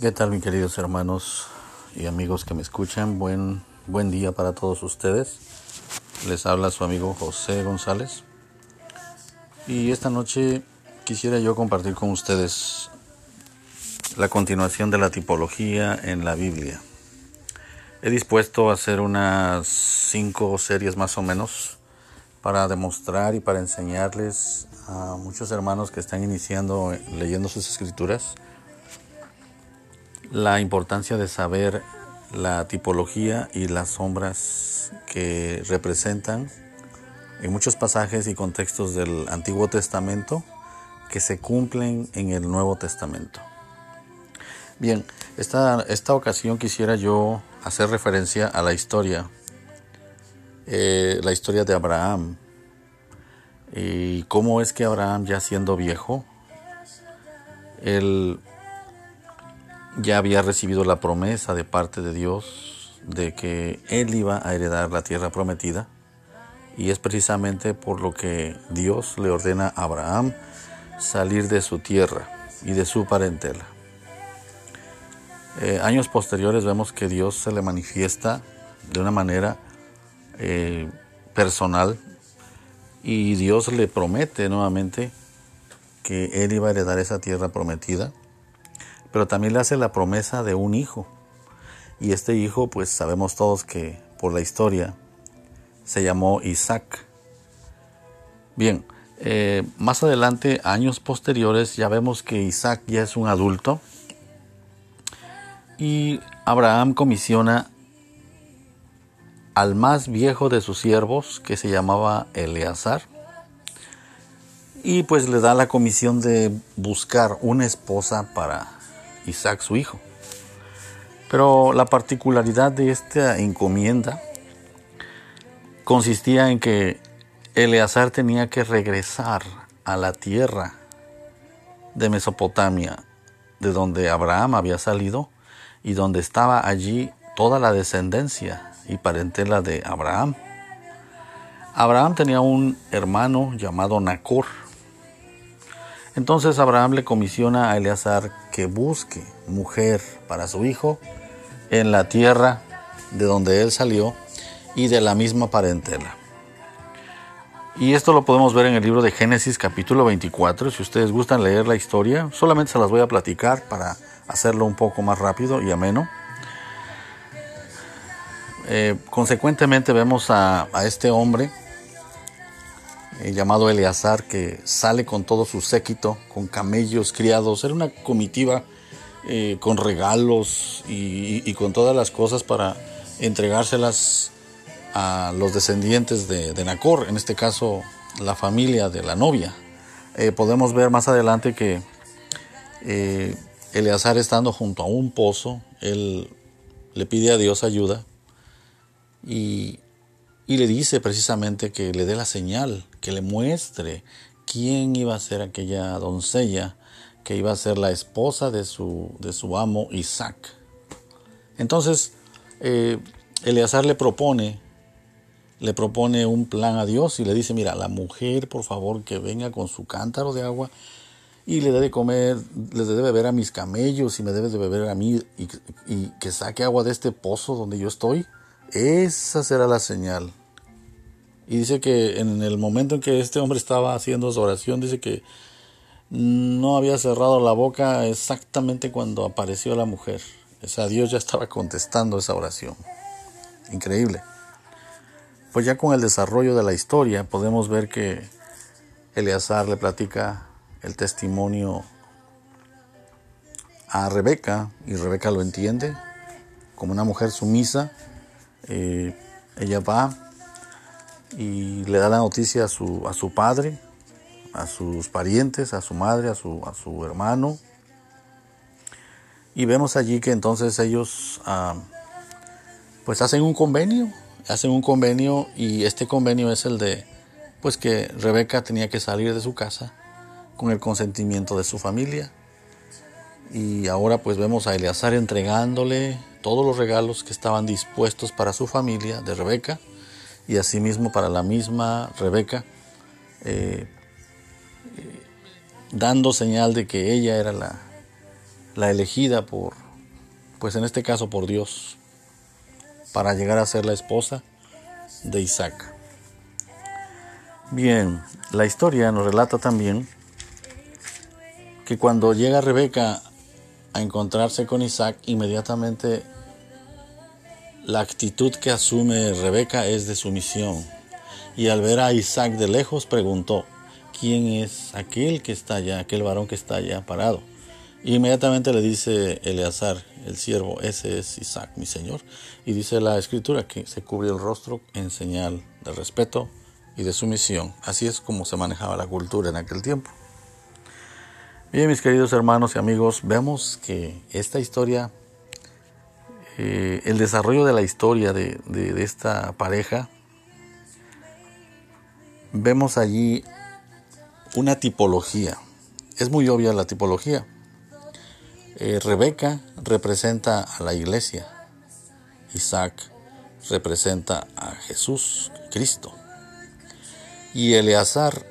¿Qué tal, mis queridos hermanos y amigos que me escuchan? Buen, buen día para todos ustedes. Les habla su amigo José González. Y esta noche quisiera yo compartir con ustedes la continuación de la tipología en la Biblia. He dispuesto a hacer unas cinco series más o menos para demostrar y para enseñarles a muchos hermanos que están iniciando leyendo sus escrituras la importancia de saber la tipología y las sombras que representan en muchos pasajes y contextos del Antiguo Testamento que se cumplen en el Nuevo Testamento. Bien, esta, esta ocasión quisiera yo hacer referencia a la historia, eh, la historia de Abraham y cómo es que Abraham ya siendo viejo, él ya había recibido la promesa de parte de Dios de que él iba a heredar la tierra prometida y es precisamente por lo que Dios le ordena a Abraham salir de su tierra y de su parentela. Eh, años posteriores vemos que Dios se le manifiesta de una manera eh, personal y Dios le promete nuevamente que él iba a heredar esa tierra prometida, pero también le hace la promesa de un hijo. Y este hijo, pues sabemos todos que por la historia se llamó Isaac. Bien, eh, más adelante, años posteriores, ya vemos que Isaac ya es un adulto y Abraham comisiona al más viejo de sus siervos, que se llamaba Eleazar, y pues le da la comisión de buscar una esposa para Isaac su hijo. Pero la particularidad de esta encomienda consistía en que Eleazar tenía que regresar a la tierra de Mesopotamia, de donde Abraham había salido y donde estaba allí toda la descendencia y parentela de Abraham. Abraham tenía un hermano llamado Nacor. Entonces Abraham le comisiona a Eleazar que busque mujer para su hijo en la tierra de donde él salió y de la misma parentela. Y esto lo podemos ver en el libro de Génesis capítulo 24. Si ustedes gustan leer la historia, solamente se las voy a platicar para hacerlo un poco más rápido y ameno. Eh, consecuentemente vemos a, este hombre eh, llamado Eleazar que sale con todo su séquito, con camellos criados. Era una comitiva eh, con regalos y, con todas las cosas para entregárselas a los descendientes de, de Nacor, en este caso la familia de la novia. podemos ver más adelante que Eleazar estando junto a un pozo, él le pide a Dios ayuda y, le dice precisamente que le dé la señal, que le muestre quién iba a ser aquella doncella que iba a ser la esposa de su, de su amo Isaac. Entonces, eh, Eleazar le propone, le propone un plan a Dios y le dice, mira, la mujer, por favor, que venga con su cántaro de agua y le debe de comer, le debe beber a mis camellos y me debe de beber a mí y, que saque agua de este pozo donde yo estoy. Esa será la señal. Y dice que en el momento en que este hombre estaba haciendo su oración, dice que no había cerrado la boca exactamente cuando apareció la mujer. O sea, Dios ya estaba contestando esa oración. Increíble. Pues ya con el desarrollo de la historia podemos ver que Eleazar le platica el testimonio a Rebeca y Rebeca lo entiende como una mujer sumisa. Eh, ella va y le da la noticia a su, a su padre, a sus parientes, a su madre, a su, a su hermano. Y vemos allí que entonces ellos ah, pues hacen un convenio, hacen un convenio y este convenio es el de pues que Rebeca tenía que salir de su casa con el consentimiento de su familia. Y ahora pues vemos a Eleazar entregándole todos los regalos que estaban dispuestos para su familia de Rebeca y asimismo para la misma Rebeca, eh, dando señal de que ella era la, la elegida por, pues en este caso por Dios, para llegar a ser la esposa de Isaac. Bien, la historia nos relata también que cuando llega Rebeca a encontrarse con Isaac, inmediatamente la actitud que asume Rebeca es de sumisión. Y al ver a Isaac de lejos preguntó, ¿quién es aquel que está allá, aquel varón que está allá parado? Inmediatamente le dice Eleazar, el siervo, ese es Isaac, mi señor. Y dice la escritura que se cubre el rostro en señal de respeto y de sumisión. Así es como se manejaba la cultura en aquel tiempo. Bien, mis queridos hermanos y amigos, vemos que esta historia, eh, el desarrollo de la historia de, esta pareja, vemos allí una tipología. Es muy obvia la tipología. Eh, Rebeca representa a la iglesia. Isaac representa a Jesús, Cristo. Y Eleazar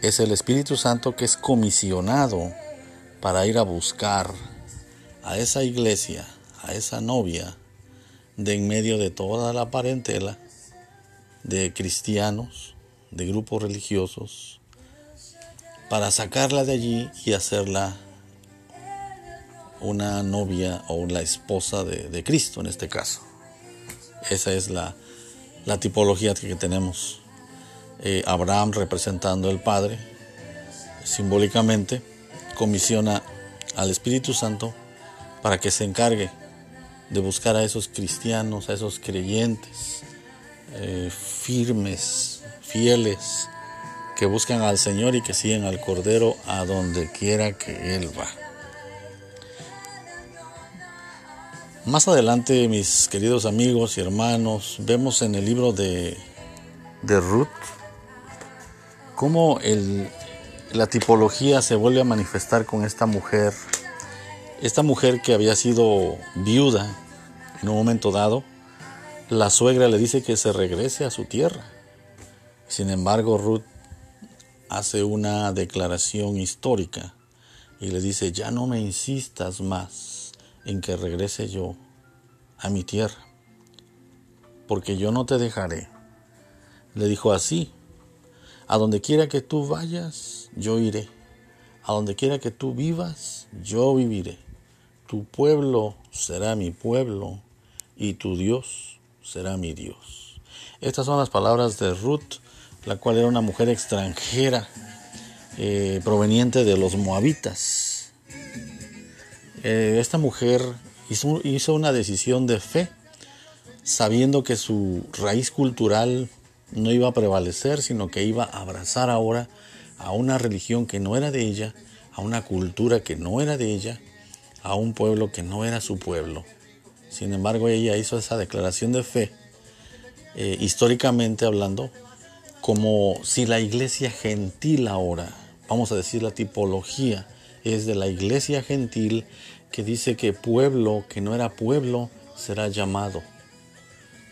es el Espíritu Santo que es comisionado para ir a buscar a esa iglesia, a esa novia, de en medio de toda la parentela de cristianos, de grupos religiosos, para sacarla de allí y hacerla una novia o la esposa de, Cristo en este caso. Esa es la, tipología que tenemos eh, Abraham representando al Padre, simbólicamente, comisiona al Espíritu Santo para que se encargue de buscar a esos cristianos, a esos creyentes eh, firmes, fieles, que buscan al Señor y que siguen al Cordero a donde quiera que Él va. Más adelante, mis queridos amigos y hermanos, vemos en el libro de, de Ruth, cómo la tipología se vuelve a manifestar con esta mujer, esta mujer que había sido viuda en un momento dado, la suegra le dice que se regrese a su tierra. Sin embargo, Ruth hace una declaración histórica y le dice, ya no me insistas más en que regrese yo a mi tierra, porque yo no te dejaré. Le dijo así, a donde quiera que tú vayas, yo iré. A donde quiera que tú vivas, yo viviré. Tu pueblo será mi pueblo y tu Dios será mi Dios. Estas son las palabras de Ruth, la cual era una mujer extranjera eh, proveniente de los moabitas. Eh, esta mujer hizo, una decisión de fe, sabiendo que su raíz cultural no iba a prevalecer, sino que iba a abrazar ahora a una religión que no era de ella, a una cultura que no era de ella, a un pueblo que no era su pueblo. Sin embargo, ella hizo esa declaración de fe, eh, históricamente hablando, como si la iglesia gentil ahora, vamos a decir la tipología, es de la iglesia gentil que dice que pueblo que no era pueblo será llamado.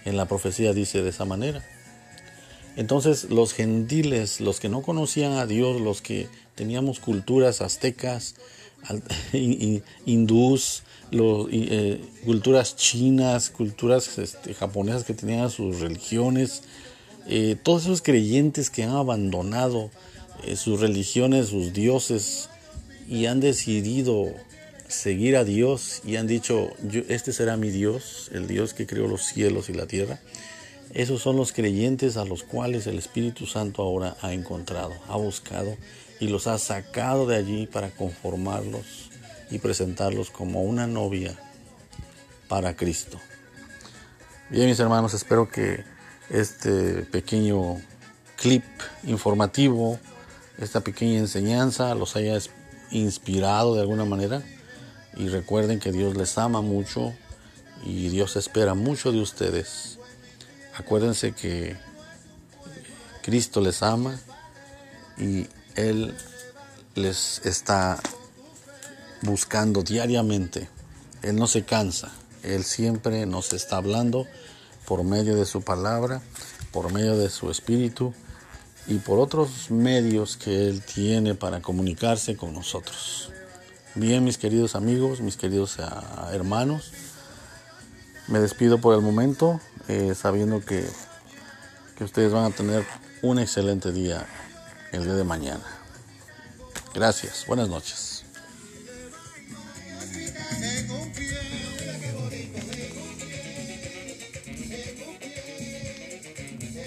En la profecía dice de esa manera. Entonces los gentiles, los que no conocían a Dios, los que teníamos culturas aztecas, hindús, eh, culturas chinas, culturas este, japonesas que tenían sus religiones, eh, todos esos creyentes que han abandonado eh, sus religiones, sus dioses, y han decidido seguir a Dios y han dicho, este será mi Dios, el Dios que creó los cielos y la tierra. Esos son los creyentes a los cuales el Espíritu Santo ahora ha encontrado, ha buscado y los ha sacado de allí para conformarlos y presentarlos como una novia para Cristo. Bien, mis hermanos, espero que este pequeño clip informativo, esta pequeña enseñanza los haya inspirado de alguna manera. Y recuerden que Dios les ama mucho y Dios espera mucho de ustedes. Acuérdense que Cristo les ama y Él les está buscando diariamente. Él no se cansa, Él siempre nos está hablando por medio de su palabra, por medio de su espíritu y por otros medios que Él tiene para comunicarse con nosotros. Bien, mis queridos amigos, mis queridos ah, hermanos, me despido por el momento, eh, sabiendo que, que ustedes van a tener un excelente día el día de mañana. Gracias, buenas noches.